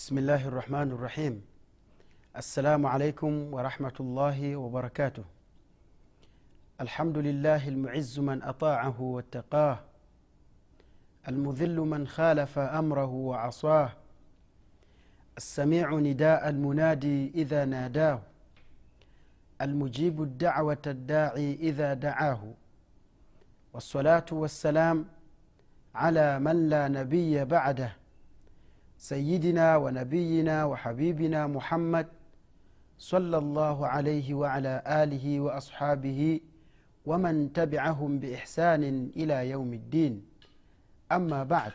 بسم الله الرحمن الرحيم السلام عليكم ورحمة الله وبركاته الحمد لله المعز من أطاعه واتقاه المذل من خالف أمره وعصاه السميع نداء المنادي إذا ناداه المجيب الدعوة الداعي إذا دعاه والصلاة والسلام على من لا نبي بعده سيدنا ونبينا وحبيبنا محمد صلى الله عليه وعلى اله واصحابه ومن تبعهم باحسان إلى يوم الدين اما بعد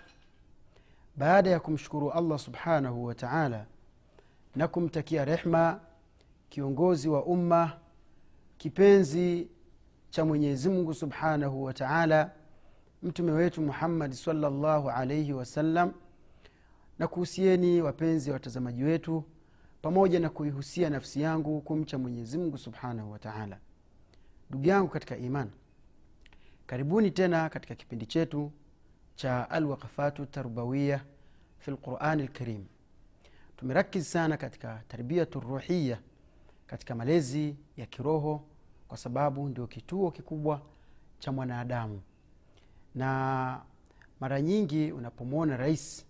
baada ya kumshukuru allah subhanahu wa taala na kumtakia rehma kiongozi wa umma kipenzi cha mwenyezi mungu subhanahu wa taala mtume wetu muhammadi salllahu alaihi wasallam na kuhusieni wapenzi watazamaji wetu pamoja na kuihusia nafsi yangu kumcha mwenyezi mungu subhanahu wa taala. Ndugu yangu katika iman karibuni tena katika kipindi chetu cha alwaqafatu tarbawiya fi lqurani lkarim tumerakizi sana katika tarbiyatu ruhiya katika malezi ya kiroho kwa sababu ndio kituo kikubwa cha mwanadamu. Na mara nyingi unapomwona rais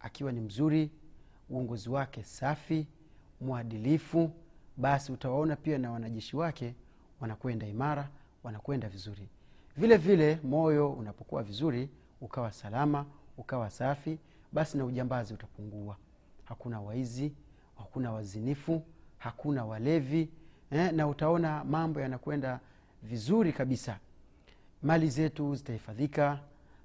akiwa ni mzuri uongozi wake safi mwadilifu basi utawaona pia na wanajeshi wake wanakwenda imara wanakwenda vizuri. Vile vile moyo unapokuwa vizuri ukawa salama ukawa safi basi na ujambazi utapungua. Hakuna waizi hakuna wazinifu hakuna walevi eh, na utaona mambo yanakwenda vizuri kabisa. Mali zetu zitahifadhika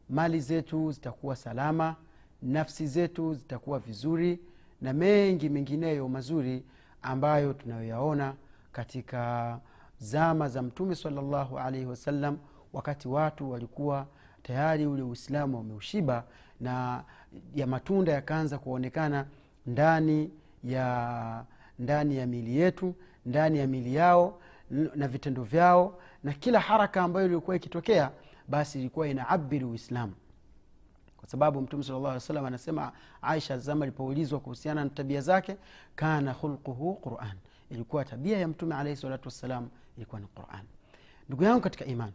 mali zetu zitakuwa salama nafsi zetu zitakuwa vizuri na mengi mengineyo mazuri ambayo tunayoyaona katika zama za mtume salllahu alaihi wasallam wakati watu walikuwa tayari ule uislamu wameushiba na ya matunda yakaanza kuonekana ndani ya ndani ya mili yetu ndani ya mili yao na vitendo vyao na kila haraka ambayo ilikuwa ikitokea basi ilikuwa inaabiri uislamu kwa sababu mtume sala llah salam anasema aisha zama alipoulizwa kuhusiana na tabia zake kana khulquhu quran. Ilikuwa tabia ya mtume alaihi salatu wassalam ilikuwa ni quran. Ndugu yangu katika iman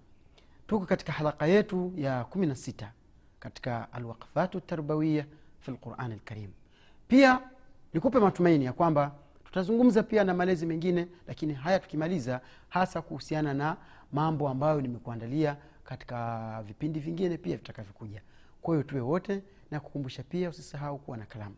tuko katika halaka yetu ya kumi na sita katika alwaqfatu tarbawiya fi lquran lkarim pia nikupe matumaini ya kwamba tutazungumza pia na malezi mengine lakini haya tukimaliza hasa kuhusiana na mambo ambayo nimekuandalia katika vipindi vingine pia vitakavyokuja kwa hiyo tuwe wote na kukumbusha pia usisahau kuwa na kalamu.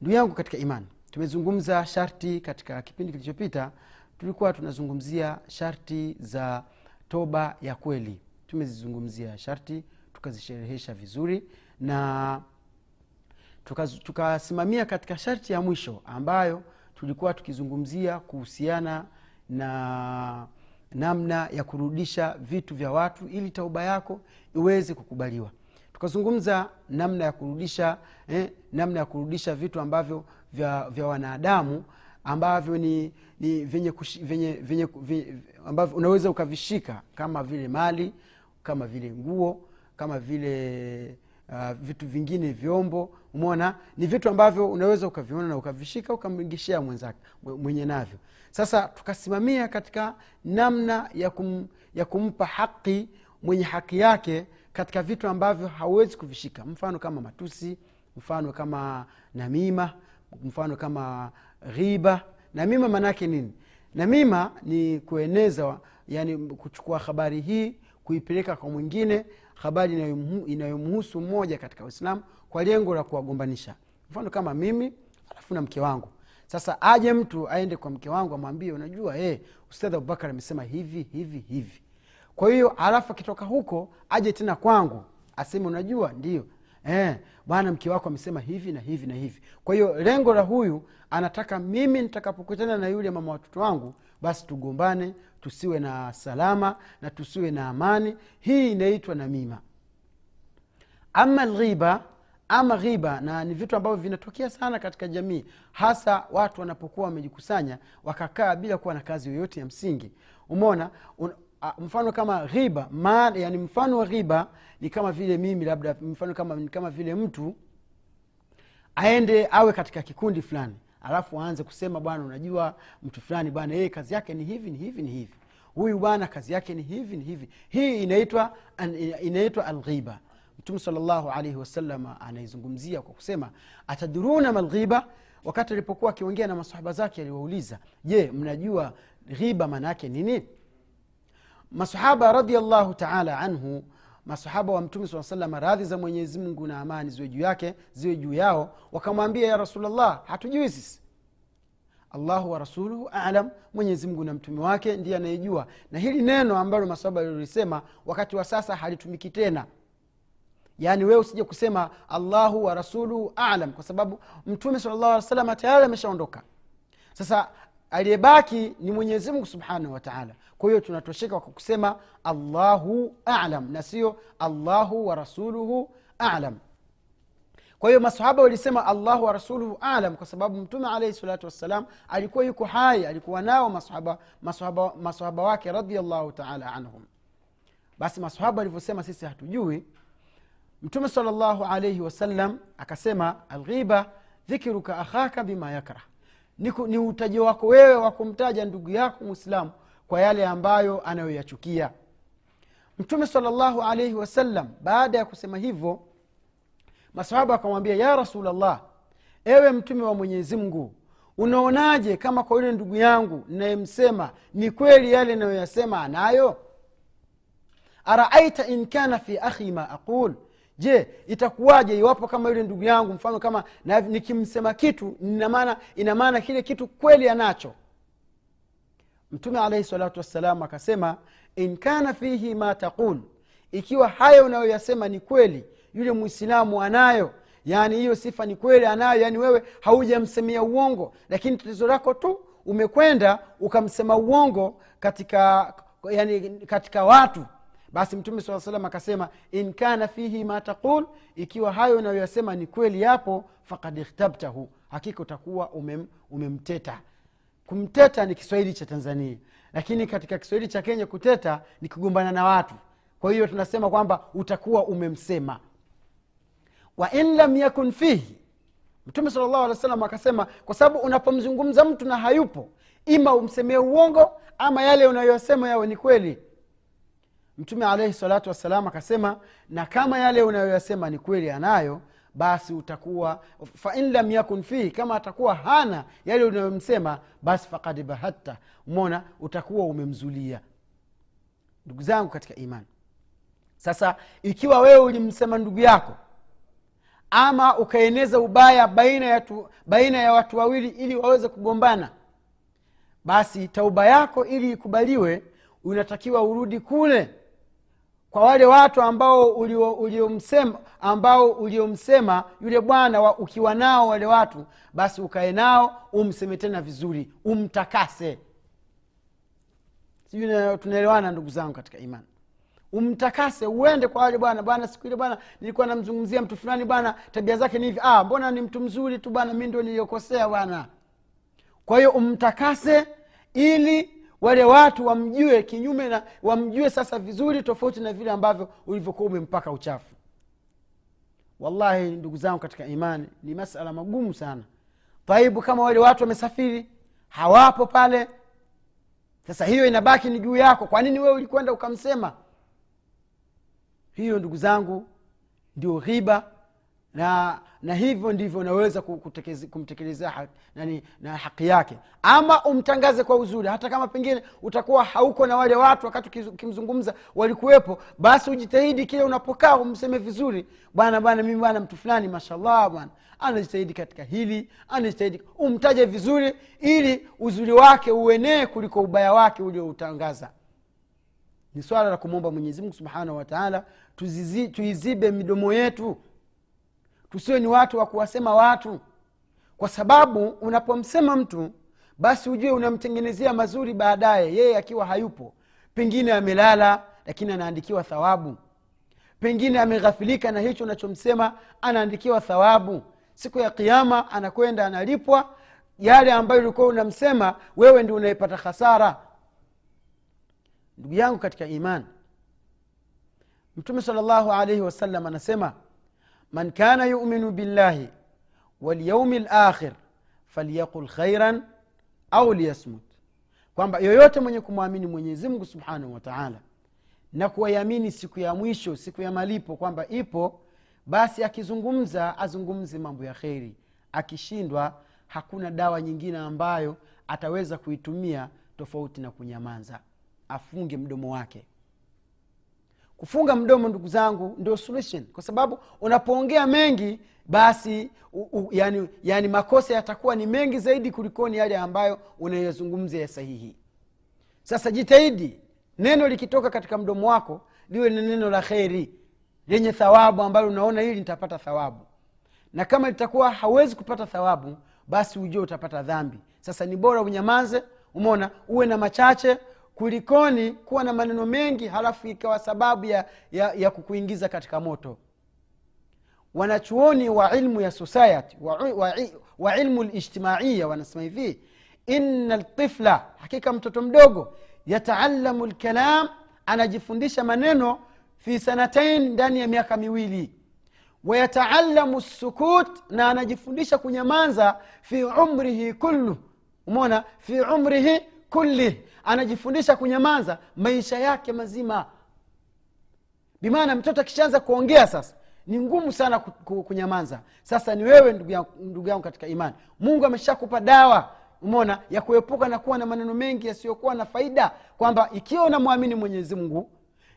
Ndugu yangu katika imani tumezungumza sharti katika kipindi kilichopita tulikuwa tunazungumzia sharti za toba ya kweli. Tumezizungumzia sharti tukazisherehesha vizuri na tukasimamia tuka katika sharti ya mwisho ambayo tulikuwa tukizungumzia kuhusiana na namna ya kurudisha vitu vya watu ili tauba yako iweze kukubaliwa tukazungumza namna ya kurudisha eh, namna ya kurudisha vitu ambavyo vya, vya wanadamu ambavyo ni, ni venye, kush, venye, venye, venye ambavyo unaweza ukavishika kama vile mali kama vile nguo kama vile uh, vitu vingine vyombo. Umona ni vitu ambavyo unaweza ukaviona na ukavishika ukamrigishia mwenzake mwenye navyo. Sasa tukasimamia katika namna ya, kum, ya kumpa haki mwenye haki yake katika vitu ambavyo hauwezi kuvishika. Mfano kama matusi mfano kama namima mfano kama riba namima maanaake nini? Namima ni kueneza yani kuchukua habari hii kuipeleka kwa mwingine habari inayomhusu mmoja katika uislamu kwa lengo la kuwagombanisha. Mfano kama mimi alafu na mke wangu. Sasa aje mtu aende kwa mke wangu amwambie unajua hey, ustadh abubakar amesema hivi hivi hivi kwa hiyo alafu akitoka huko aje tena kwangu aseme unajua ndio. Eh, bwana mke wako amesema hivi na hivi na hivi. Kwa hiyo lengo la huyu anataka mimi nitakapokutana na yule mama watoto wangu basi tugombane tusiwe na salama na tusiwe na amani. Hii inaitwa namima. Ama ghiba ama ghiba na ni vitu ambavyo vinatokea sana katika jamii hasa watu wanapokuwa wamejikusanya wakakaa bila kuwa na kazi yoyote ya msingi. Umona a, mfano kama ghiba ma, yani mfano wa ghiba ni kama vile mimi labda mfano kama, kama vile mtu aende awe katika kikundi fulani alafu aanze kusema bwana unajua mtu fulani bwana yeye kazi yake ni hivi ni hivi ni hivi. Huyu bwana kazi yake ni hivi ni hivi. Hii inaitwa inaitwa alghiba. Mtume salllahu alaihi wasalama anaizungumzia kwa kusema ataduruna malghiba wakati alipokuwa akiongea na masahaba zake aliwauliza je mnajua ghiba maana yake nini masahaba radiallahu taala anhu masahaba wa mtume saa salam radhi za mwenyezi mungu na amani ziwe juu yake ziwe juu yao wakamwambia ya rasulllah hatujui sisi. Allahu wa rasuluhu alam mwenyezi mungu na mtume wake ndiye anayejua. Na hili neno ambalo masahaba lilisema wakati wa sasa halitumiki tena. Yaani wewe usije kusema allahu wa rasuluhu alam kwa sababu mtume sala alih salama tayari ameshaondoka. Sasa aliyebaki ni mwenyezi mungu subhanahu wataala kwa hiyo tunatosheka kwa kusema allahu alam na sio allahu wa rasuluhu alam. Kwa hiyo masahaba walisema allahu wa rasuluhu alam kwa sababu mtume alaihi salatu wassalam alikuwa yuko hai alikuwa nao masahaba, masahaba, masahaba wake radiallahu taala anhum. Basi masahaba walivyosema sisi hatujui mtume salllahu alaihi wasallam akasema alghiba dhikiruka akhaka bima yakrah ni, ni utaji wako wewe wa kumtaja ndugu yako mwislamu kwa yale ambayo anayoyachukia. Mtume salllahu alaihi wasallam baada ya kusema hivyo masahaba akamwambia ya rasulllah ewe mtume wa mwenyezi mungu unaonaje kama kwa yule ndugu yangu nayemsema ni kweli yale inayoyasema anayo? Araaita in kana fi akhi ma aqul je itakuwaje iwapo kama yule ndugu yangu mfano kama nikimsema kitu ina maana kile kitu kweli anacho? Mtume alaihi salatu wassalam akasema in kana fihi ma taqul ikiwa hayo unayoyasema ni kweli yule mwislamu anayo yaani hiyo sifa ni kweli anayo yaani wewe haujamsemea uongo lakini tatizo lako tu umekwenda ukamsema uongo katika yani katika watu basi mtume saa salam akasema in kana fihi ma taqul ikiwa hayo unayoyasema ni kweli yapo fakad ikhtabtahu hakika utakuwa umem, umemteta. Kumteta ni kiswahili cha tanzania lakini katika kiswahili cha kenya kuteta ni kugombana na watu. Kwa hiyo tunasema kwamba utakuwa umemsema. Wa in lam yakun fihi mtume sala llahu alih salam akasema kwa sababu unapomzungumza mtu na hayupo ima umsemee uongo ama yale unayoyasema yawe ni kweli mtume alaihi salatu wassalam akasema na kama yale unayoyasema ni kweli anayo basi utakuwa fain lam yakun fihi kama atakuwa hana yale unayomsema basi fakad bahatta. Umona utakuwa umemzulia. Ndugu zangu katika imani sasa ikiwa wewe ulimsema ndugu yako ama ukaeneza ubaya baina ya, tu, baina ya watu wawili ili waweze kugombana basi tauba yako ili ikubaliwe unatakiwa urudi kule kwa wale watu ambao uliomsema ambao uliomsema yule bwana ukiwa nao wale watu basi ukae nao umseme tena vizuri umtakase. Sijui tunaelewana ndugu zangu katika imani. Umtakase uende kwa wale bwana. Bwana siku ile bwana nilikuwa namzungumzia mtu fulani bwana tabia zake ni hivi. Ah, mbona ni mtu mzuri tu bwana mi ndo niliyokosea bwana. Kwa hiyo umtakase ili wale watu wamjue kinyume na wamjue sasa vizuri tofauti na vile ambavyo ulivyokuwa umempaka uchafu. Wallahi ndugu zangu katika imani ni masala magumu sana. Taibu kama wale watu wamesafiri hawapo pale. Sasa hiyo inabaki ni juu yako. Kwa nini wewe ulikwenda ukamsema? Hiyo ndugu zangu ndio ghiba na na hivyo ndivyo unaweza kumtekelezea ha, na haki yake. Ama umtangaze kwa uzuri hata kama pengine utakuwa hauko na wale watu wakati ukimzungumza walikuwepo basi ujitahidi kile unapokaa umseme vizuri. Bwana bwana mimi bwana mtu fulani mashallah bwana. Anajitahidi katika hili anajitahidi umtaje vizuri ili uzuri wake uenee kuliko ubaya wake ulioutangaza. Ni swala la kumwomba mwenyezimungu subhanahu wataala tuizibe midomo yetu tusiwe ni watu wa kuwasema watu. Kwa sababu unapomsema mtu basi ujue unamtengenezea mazuri baadaye yeye akiwa hayupo. Pengine amelala lakini anaandikiwa thawabu. Pengine ameghafilika na hicho unachomsema anaandikiwa thawabu. Siku ya kiama anakwenda analipwa. Yale ambayo ulikuwa unamsema wewe ndi unaepata hasara. Ndugu yangu katika iman mtume salllahu alaihi wasallam anasema man kana yuminu billahi walyaumi lakhir falyaqul khairan au liyasmut. Kwamba yoyote mwenye kumwamini mwenyezimngu subhanahu wa taala na kuwaiamini siku ya mwisho siku ya malipo kwamba ipo basi akizungumza azungumze mambo ya kheri. Akishindwa hakuna dawa nyingine ambayo ataweza kuitumia tofauti na kunyamaza. Afunge mdomo wake kufunga mdomo ndugu zangu ndio solution. Kwa sababu unapoongea mengi basi u, u, yani, yani makosa yatakuwa ni mengi zaidi kulikoni yale ambayo unayozungumza ya sahihi. Sasa jitahidi neno likitoka katika mdomo wako liwe ni neno la kheri lenye thawabu ambalo unaona hili nitapata thawabu. Na kama litakuwa hawezi kupata thawabu basi ujue utapata dhambi. Sasa ni bora unyamaze umona uwe na machache kulikoni kuwa na maneno mengi halafu ikawa sababu ya, ya, ya kukuingiza katika moto. Wanachuoni wa ilmu ya society wa, wa, wa ilmu lijtimaiya wanasema hivi ina ltifla hakika mtoto mdogo yataalamu lkalam anajifundisha maneno fi sanatain ndani ya miaka miwili. Wayataalamu sukut na anajifundisha kunyamanza fi umrihi kullu umona fi umrihi kullih anajifundisha kunyamaza maisha yake mazima. Bimaana mtoto akishaanza kuongea sasa ni ngumu sana kunyamaza. Sasa ni wewe ndugu yangu, katika imani. Mungu ameshakupa dawa umona ya kuepuka na kuwa na maneno mengi yasiyokuwa na faida kwamba ikiwa unamwamini mwenyezi mungu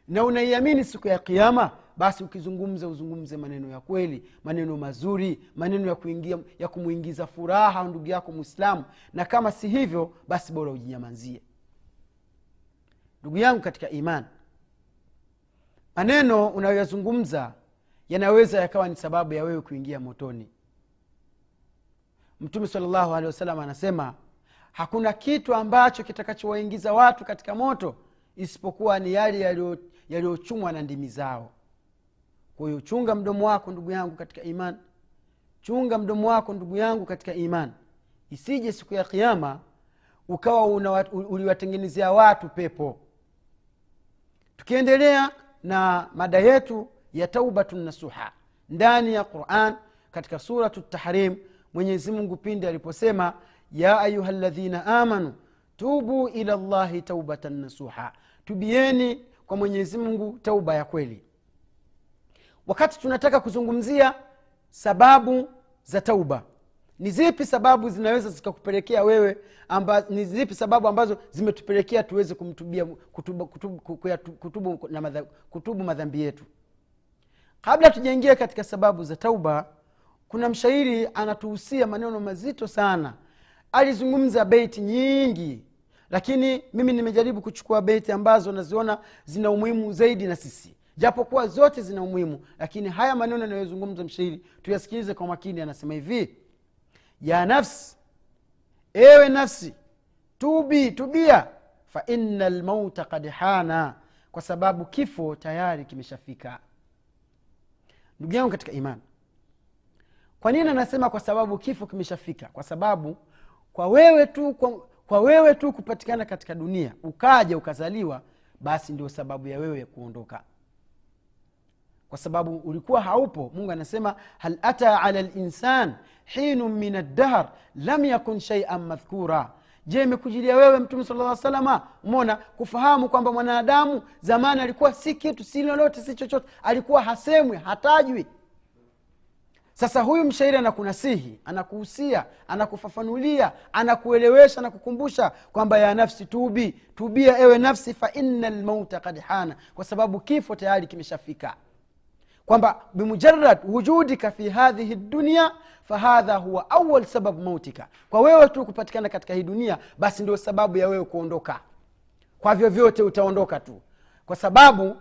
na unaiamini siku ya kiama basi ukizungumza uzungumze maneno ya kweli maneno mazuri maneno ya kuingia ya kumwingiza furaha ndugu yako mwislamu na kama si hivyo basi bora ujinyamazie. Ndugu yangu katika iman maneno unayoyazungumza yanaweza yakawa ni sababu ya wewe kuingia motoni. Mtume salllahu alehi wasalam anasema hakuna kitu ambacho kitakachowaingiza watu katika moto isipokuwa ni yale yaliyochumwa na ndimi zao kwa chunga mdomo wako ndugu yangu katika iman. Chunga mdomo wako ndugu yangu katika iman. Isije siku ya kiama ukawa uliwatengenezea watu pepo. Tukiendelea na mada yetu ya taubatun nasuha ndani ya quran katika suratu tahrim mwenyezimungu pindi aliposema ya ayuha ladhina amanu tubu ila llahi taubatan nasuha. Tubieni kwa mwenyezi mungu tauba ya kweli wakati tunataka kuzungumzia sababu za tauba ni zipi sababu zinaweza zikakupelekea wewe amba, ni zipi sababu ambazo zimetupelekea tuweze kumtubia kutubu, kutubu, kutubu, na madha, kutubu madhambi yetu? Kabla tujaingia katika sababu za tauba kuna mshairi anatuhusia maneno mazito sana. Alizungumza beiti nyingi lakini mimi nimejaribu kuchukua beiti ambazo naziona zina umuhimu zaidi na sisi japokuwa zote zina umuhimu lakini haya maneno yanayozungumza mshairi tuyasikilize kwa makini. Anasema hivi ya nafsi ewe nafsi tubi tubia fa ina lmauta kad hana kwa sababu kifo tayari kimeshafika. Ndugu yangu katika imani kwa nini anasema kwa sababu kifo kimeshafika? Kwa sababu kwa wewe tu kwa, kwa wewe tu kupatikana katika dunia ukaja ukazaliwa basi ndio sababu ya wewe kuondoka kwa sababu ulikuwa haupo. Mungu anasema hal ata ala linsan hinu min addahr lam yakun shaian madhkura. Je imekujilia wewe mtume sala lla salama umona kufahamu kwamba mwanadamu zamani alikuwa si kitu si lolote si chochote. Alikuwa hasemwi hatajwi. Sasa huyu mshairi anakunasihi anakuhusia anakufafanulia anakuelewesha anakukumbusha kwamba ya nafsi tubi tubia ewe nafsi fa inna lmauta kad hana. Kwa sababu kifo tayari kimeshafika kwamba bimujarad wujudika fi hadhihi dunia fahadha huwa awal sababu mautika. Kwa wewe tu kupatikana katika hii dunia basi ndio sababu ya wewe kuondoka. Kwa vyovyote utaondoka tu. Kwa sababu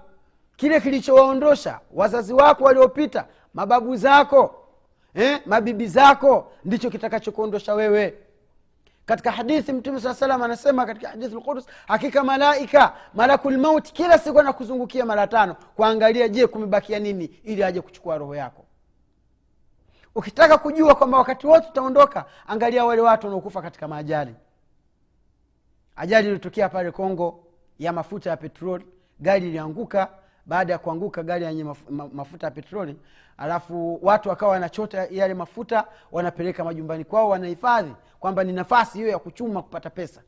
kile kilichowaondosha wazazi wako waliopita mababu zako eh, mabibi zako ndicho kitakachokuondosha wewe katika hadithi mtume saa salam anasema katika hadithi lqudus hakika malaika malakulmauti kila siku anakuzungukia mara tano kuangalia je kumebakia nini ili aje kuchukua roho yako. Ukitaka kujua kwamba wakati wote utaondoka angalia wale watu wanaokufa katika maajali. Ajali iliyotokea pale kongo ya mafuta ya petroli gari ilianguka baada ya kuanguka gari yenye maf- mafuta ya petroli alafu watu wakawa wanachota yale mafuta wanapeleka majumbani kwao wanahifadhi kwamba ni nafasi hiyo ya kuchuma kupata pesa.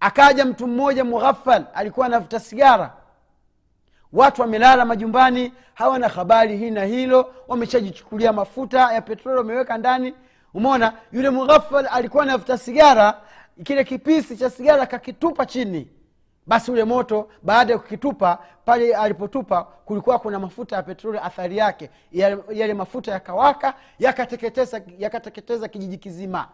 Akaja mtu mmoja mughafal alikuwa anavuta sigara. Watu wamelala majumbani hawana habari hii na hilo wameshajichukulia mafuta ya petroli wameweka ndani. Umeona yule mughafal alikuwa anavuta sigara kile kipisi cha sigara kakitupa chini basi ule moto baada ya kukitupa pale alipotupa kulikuwa kuna mafuta ya petroli athari yake. Yale, mafuta yakawaka yakateketeza yakateketeza kijiji kizima.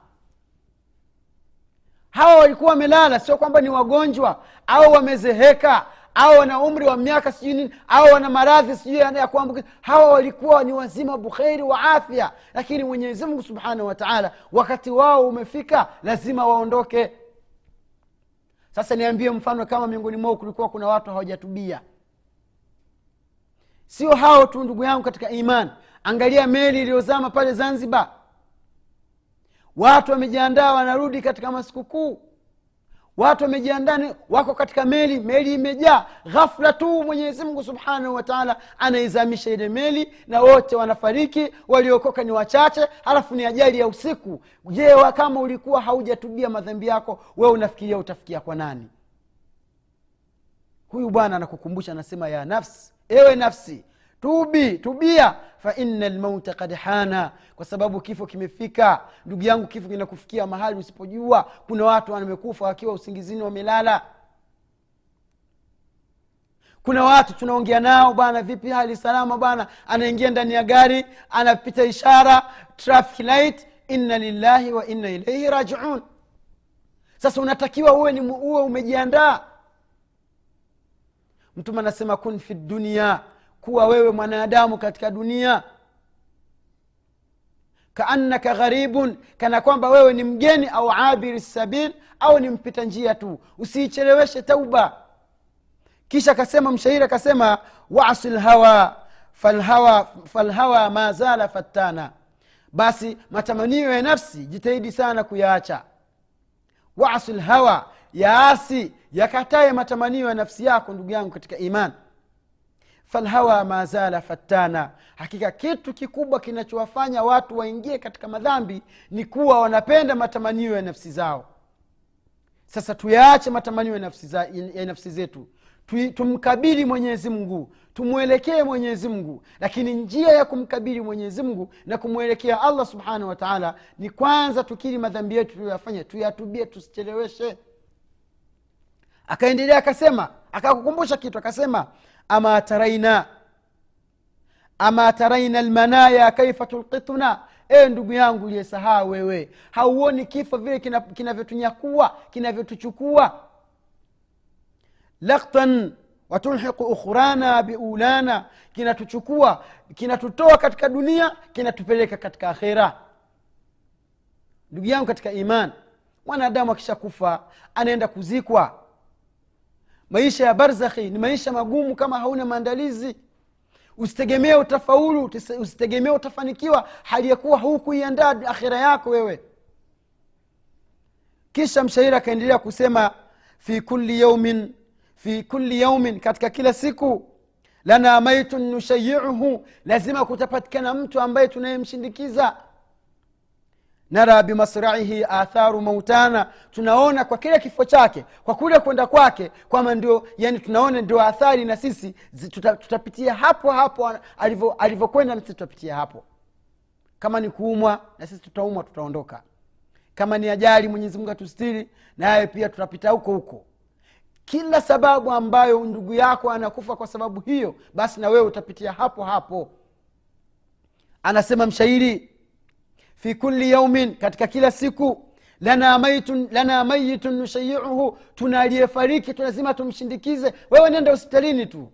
Hawa walikuwa wamelala sio kwamba ni wagonjwa au wamezeheka au wana umri wa miaka sijui nini au wana maradhi sijui ya kuambukiza. Hawa walikuwa ni wazima bukheri wa afya lakini mwenyezi mungu subhanahu wa taala wakati wao umefika lazima waondoke sasa niambie mfano kama miongoni mwao kulikuwa kuna watu hawajatubia. Sio hao tu ndugu yangu katika iman. Angalia meli iliyozama pale zanzibar. Watu wamejiandaa wanarudi katika masikukuu watu wamejiandani wako katika meli meli imejaa. Ghafla tu mwenyezimngu subhanahu wataala anaizamisha ile meli na wote wanafariki waliokoka ni wachache halafu ni ajali ya usiku. Je kama ulikuwa haujatubia madhambi yako wewe unafikiria utafikia kwa nani? Huyu bwana anakukumbusha anasema ya nafsi ewe nafsi tubi tubia fa ina lmauta kad hana. Kwa sababu kifo kimefika. Ndugu yangu kifo kinakufikia mahali usipojua. Kuna watu wamekufa wakiwa usingizini wamelala. Kuna watu tunaongea nao bwana vipi hali salama bwana? Anaingia ndani ya gari anapita ishara traffic light inna lillahi wa inna ilaihi rajiun. Sasa unatakiwa uwe, ni, uwe umejiandaa. Mtume anasema kun fi dunia kuwa wewe mwanadamu katika dunia. Kaannaka gharibun kana kwamba wewe ni mgeni au abiri sabil au ni mpita njia tu. Usiicheleweshe tauba. Kisha akasema mshairi akasema wasi lhawa falhawa, falhawa ma zala fattana. Basi matamanio ya nafsi jitahidi sana kuyaacha. Wasi lhawa yaasi yakataye matamanio ya nafsi yako ndugu yangu katika iman falhawa ma zala fattana. Hakika kitu kikubwa kinachowafanya watu waingie katika madhambi ni kuwa wanapenda matamanio ya nafsi zao. Sasa tuyaache matamanio ya nafsi, za, ya nafsi zetu. Tumkabili mwenyezi mungu tumwelekee mwenyezi mungu. Lakini njia ya kumkabili mwenyezi mungu na kumwelekea allah subhanahu wa taala ni kwanza tukiri madhambi yetu tuliyoyafanya tuyatubie tusicheleweshe. Akaendelea akasema akakukumbusha kitu akasema ama taraina ama taraina lmanaya kaifa tulqituna e ndugu yangu uliyesahaa wewe hauoni kifo vile kina- kinavyotunyakua kinavyotuchukua? Laktan watulhiqu ukhrana biulana kinatuchukua kinatutoa katika dunia kinatupeleka katika akhera. Ndugu yangu katika iman mwanadamu akishakufa anaenda kuzikwa maisha ya barzakhi ni maisha magumu kama hauna maandalizi. Usitegemee utafaulu usitegemee utafanikiwa hali ya kuwa hukuiandaa akhira yako wewe. Kisha mshairi akaendelea kusema fi kulli yaumin fi kulli yaumin katika kila siku lana maitun nushayiuhu lazima kutapatikana mtu ambaye tunayemshindikiza nara bimasraihi atharu mautana. Tunaona kwa kile kifo chake kwa kule kwenda kwake kwama ndio yani tunaona ndio athari na sisi tuta, tutapitia hapo hapo alivyokwenda na sisi tutapitia hapo. Kama ni kuumwa na sisi tutaumwa tutaondoka. Kama ni ajali mwenyezi mungu atustiri naye pia tutapita huko huko. Kila sababu ambayo ndugu yako anakufa kwa sababu hiyo basi na wewe utapitia hapo hapo. Anasema mshairi fi kulli yaumin katika kila siku. Lana mayitun nushayiuhu tuna aliyefariki lazima tumshindikize. Wewe nenda hospitalini tu.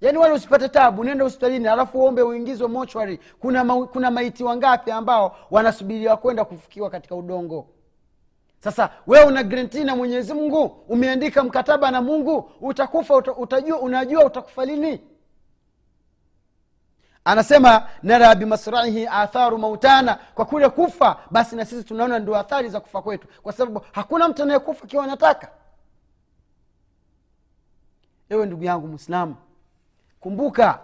Yaani wala usipate tabu nenda hospitalini alafu uombe uingizwe mochwari. Kuna, ma, kuna maiti wangapi ambao wanasubiriwa kwenda kufukiwa katika udongo? Sasa wewe una garantii na mwenyezi mungu? Umeandika mkataba na mungu? Utakufa uta, utajua unajua utakufa lini anasema nara bimasraihi atharu mautana. Kwa kule kufa basi na sisi tunaona ndio athari za kufa kwetu. Kwa sababu hakuna mtu anayekufa akiwa anataka. Ewe ndugu yangu mwislamu kumbuka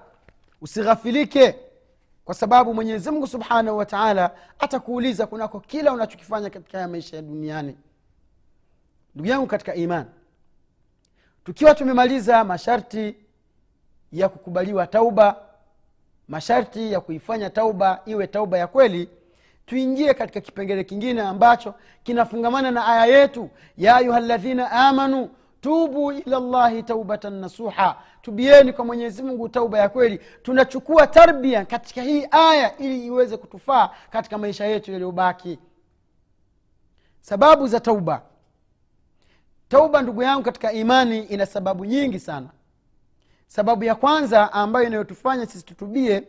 usighafilike. Kwa sababu mwenyezi mungu subhanahu wa taala atakuuliza kunako kila unachokifanya katika haya maisha ya duniani. Ndugu yangu katika iman tukiwa tumemaliza masharti ya kukubaliwa tauba masharti ya kuifanya tauba iwe tauba ya kweli tuingie katika kipengele kingine ambacho kinafungamana na aya yetu ya ayuha ladhina amanu tubu ila llahi taubatan nasuha. Tubieni kwa mwenyezi mungu tauba ya kweli. Tunachukua tarbia katika hii aya ili iweze kutufaa katika maisha yetu yaliyobaki. Sababu za tauba. Tauba ndugu yangu katika imani ina sababu nyingi sana sababu ya kwanza ambayo inayotufanya sisi tutubie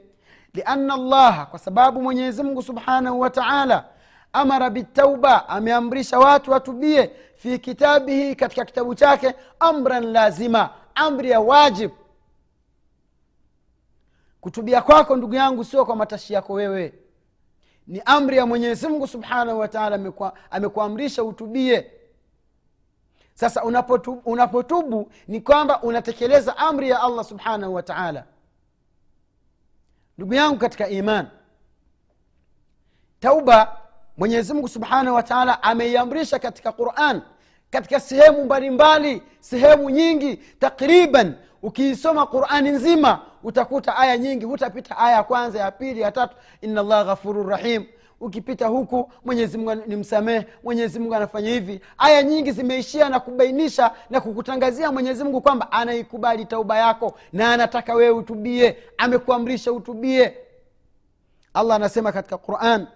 lianna llaha kwa sababu mwenyezi mungu subhanahu wa taala amara bitauba ameamrisha watu watubie fi kitabihi katika kitabu chake amran lazima amri ya wajib. Kutubia kwako ndugu yangu sio kwa matashi yako wewe. Ni amri ya mwenyezi mungu subhanahu wataala amekuamrisha utubie sasa unapotubu, unapotubu ni kwamba unatekeleza amri ya allah subhanahu wa taala. Ndugu yangu katika iman tauba mwenyezi mungu subhanahu wa taala ameiamrisha katika quran katika sehemu mbalimbali sehemu nyingi takriban. Ukiisoma qurani nzima utakuta aya nyingi hutapita aya ya kwanza ya pili ya tatu. Ina llah ghafuru rahim ukipita huku mwenyezi mungu ni msamehe mwenyezi mungu anafanya hivi. Aya nyingi zimeishia na kubainisha na kukutangazia mwenyezi mungu kwamba anaikubali tauba yako na anataka wewe utubie amekuamrisha utubie. Allah anasema katika quran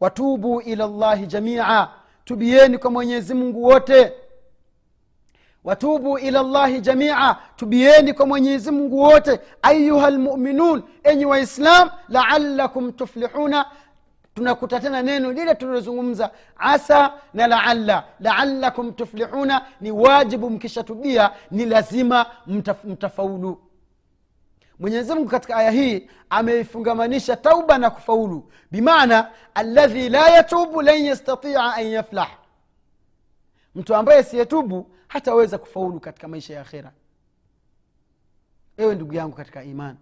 watubu ila llahi jamia tubieni kwa mwenyezi mungu wote. Watubu ila llahi jamia tubieni kwa mwenyezi mungu wote. Ayuha lmuminun enyi waislam laalakum tuflihuna tunakuta tena neno lile tulilozungumza asa na laalla. Laallakum tuflihuna ni wajibu mkishatubia ni lazima mtaf, mtafaulu. Mwenyezi mungu katika aya hii ameifungamanisha tauba na kufaulu. Bimaana aladhi la yatubu lan yastatia an yaflah. Mtu ambaye siyetubu hataweza kufaulu katika maisha ya akhira ewe ndugu yangu katika imani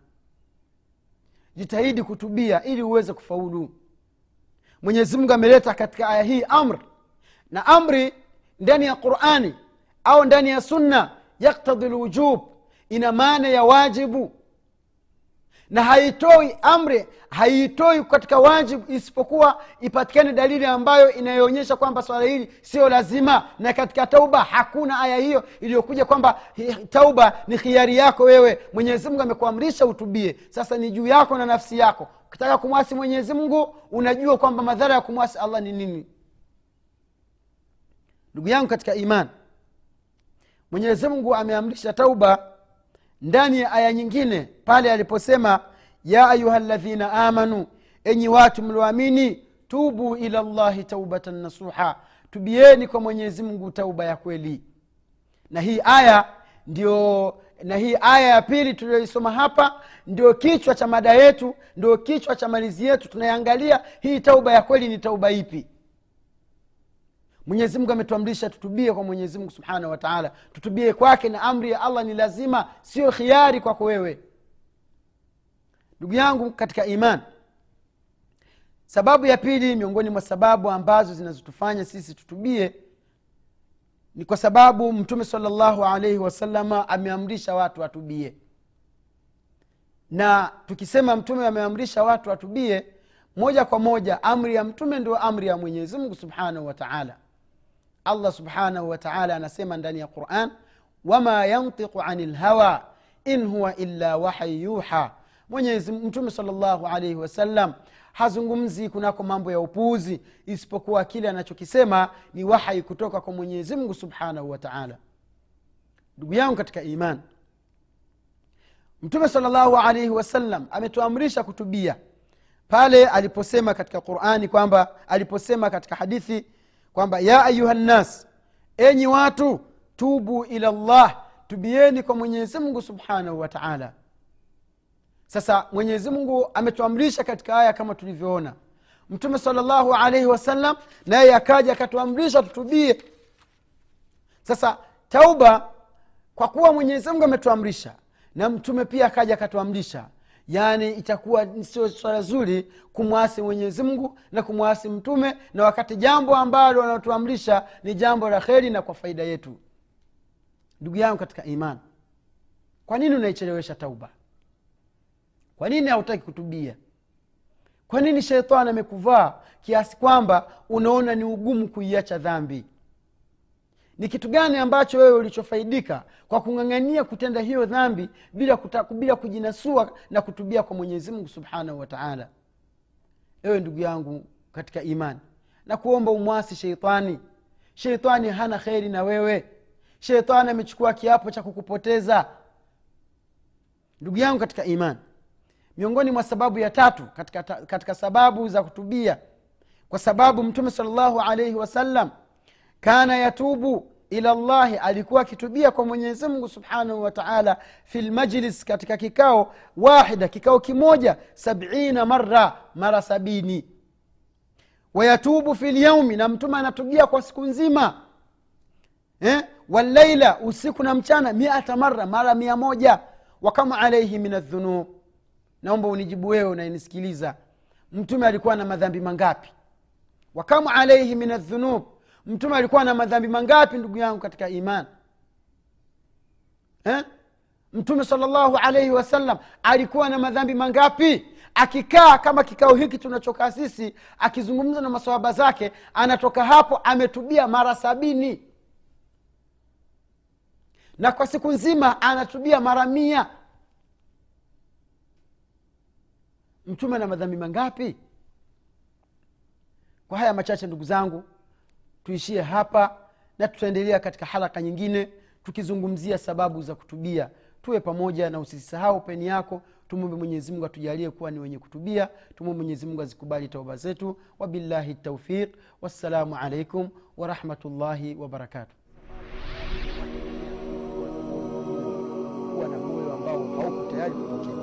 jitahidi kutubia ili uweze kufaulu mwenyezi mungu ameleta katika aya hii amr na amri ndani ya qurani au ndani ya sunna yaktadhi lwujub ina maana ya wajibu na haitoi amri haitoi katika wajibu isipokuwa ipatikane dalili ambayo inayoonyesha kwamba swala hili sio lazima. Na katika tauba hakuna aya hiyo iliyokuja kwamba tauba ni khiari yako wewe. Mwenyezi mungu amekuamrisha utubie. Sasa ni juu yako na nafsi yako. Ukitaka kumwasi mwenyezi mungu unajua kwamba madhara ya kumwasi allah ni nini. Ndugu yangu katika iman mwenyezi mungu ameamrisha tauba ndani ya aya nyingine pale aliposema ya ayuha ladhina amanu enyi watu mlioamini tubu ila llahi taubatan nasuha tubieni kwa mwenyezi mungu tauba ya kweli. Na hii aya ndio na hii aya ya pili tuliyoisoma hapa ndio kichwa cha mada yetu ndio kichwa cha malizi yetu. Tunayangalia hii tauba ya kweli ni tauba ipi mwenyezi mungu ametuamrisha tutubie kwa mwenyezi mungu subhanahu wataala tutubie kwake na amri ya allah ni lazima sio khiari kwako wewe. Ndugu yangu katika iman sababu ya pili miongoni mwa sababu ambazo zinazotufanya sisi tutubie ni kwa sababu mtume salllahu alaihi wasalama ameamrisha watu watubie. Na tukisema mtume ameamrisha watu watubie moja kwa moja amri ya mtume ndio amri ya mwenyezi mungu subhanahu wa taala allah subhanahu wataala anasema ndani ya quran wama yantiqu ani lhawa in huwa illa wahyi yuha. Mwenyezi mtume salllahu alaihi wasallam hazungumzi kunako mambo ya upuuzi isipokuwa kile anachokisema ni wahai kutoka kwa mwenyezi mungu subhanahu wataala ndugu yangu katika iman mtume salllahu alaihi wasallam ametuamrisha kutubia pale aliposema katika qurani kwamba aliposema katika hadithi kwamba ya ayuha nnas enyi watu tubu ila llah tubieni kwa mwenyezi mungu subhanahu wa taala. Sasa mwenyezi mungu ametuamrisha katika aya kama tulivyoona. Mtume salllahu alaihi wasallam naye akaja akatuamrisha tutubie. Sasa tauba kwa kuwa mwenyezi mungu ametuamrisha na mtume pia akaja akatuamrisha yaani itakuwa sio swala zuri kumwasi mwenyezi mungu na kumwasi mtume na wakati jambo ambalo wanatuamrisha ni jambo la kheri na kwa faida yetu. Ndugu yangu katika iman kwa nini unaichelewesha tauba? Kwa nini hautaki kutubia? Kwa nini sheitani amekuvaa kiasi kwamba unaona ni ugumu kuiacha dhambi ni kitu gani ambacho wewe ulichofaidika kwa kung'ang'ania kutenda hiyo dhambi bila, kuta, bila kujinasua na kutubia kwa mwenyezi mungu subhanahu wataala ewe ndugu yangu katika imani na kuomba umwasi sheitani. Sheitani hana kheri na wewe. Sheitani amechukua kiapo cha kukupoteza. Ndugu yangu katika imani miongoni mwa sababu ya tatu katika, katika sababu za kutubia kwa sababu mtume salllahu alaihi wasallam kana yatubu ila llahi alikuwa akitubia kwa mwenyezi mungu subhanahu wa taala fi lmajlis katika kikao wahida kikao kimoja sabina mara mara sabini. Wayatubu fi lyaumi na mtume anatubia kwa siku nzima. Eh? wallaila usiku na mchana miata mara mara mia moja. Wakama alaihi min aldhunub naomba unijibu wewe unayenisikiliza mtume alikuwa na madhambi mangapi? Wakama alaihi min aldhunub mtume alikuwa na madhambi mangapi ndugu yangu katika iman eh? mtume salllahu alaihi wasallam alikuwa na madhambi mangapi? Akikaa kama kikao hiki tunachokaa sisi akizungumza na masawaba zake anatoka hapo ametubia mara sabini. Na kwa siku nzima anatubia mara mia. Mtume ana madhambi mangapi? Kwa haya machache ndugu zangu tuishie hapa na tutaendelea katika haraka nyingine tukizungumzia sababu za kutubia. Tuwe pamoja na usisahau peni yako. Tumwombe mwenyezimungu atujalie kuwa ni wenye kutubia. Tumwombe mwenyezimungu azikubali tauba zetu. Wabillahi taufiq wassalamu alaikum warahmatullahi wabarakatuh kuwa na moyo ambao hauko tayari kupokea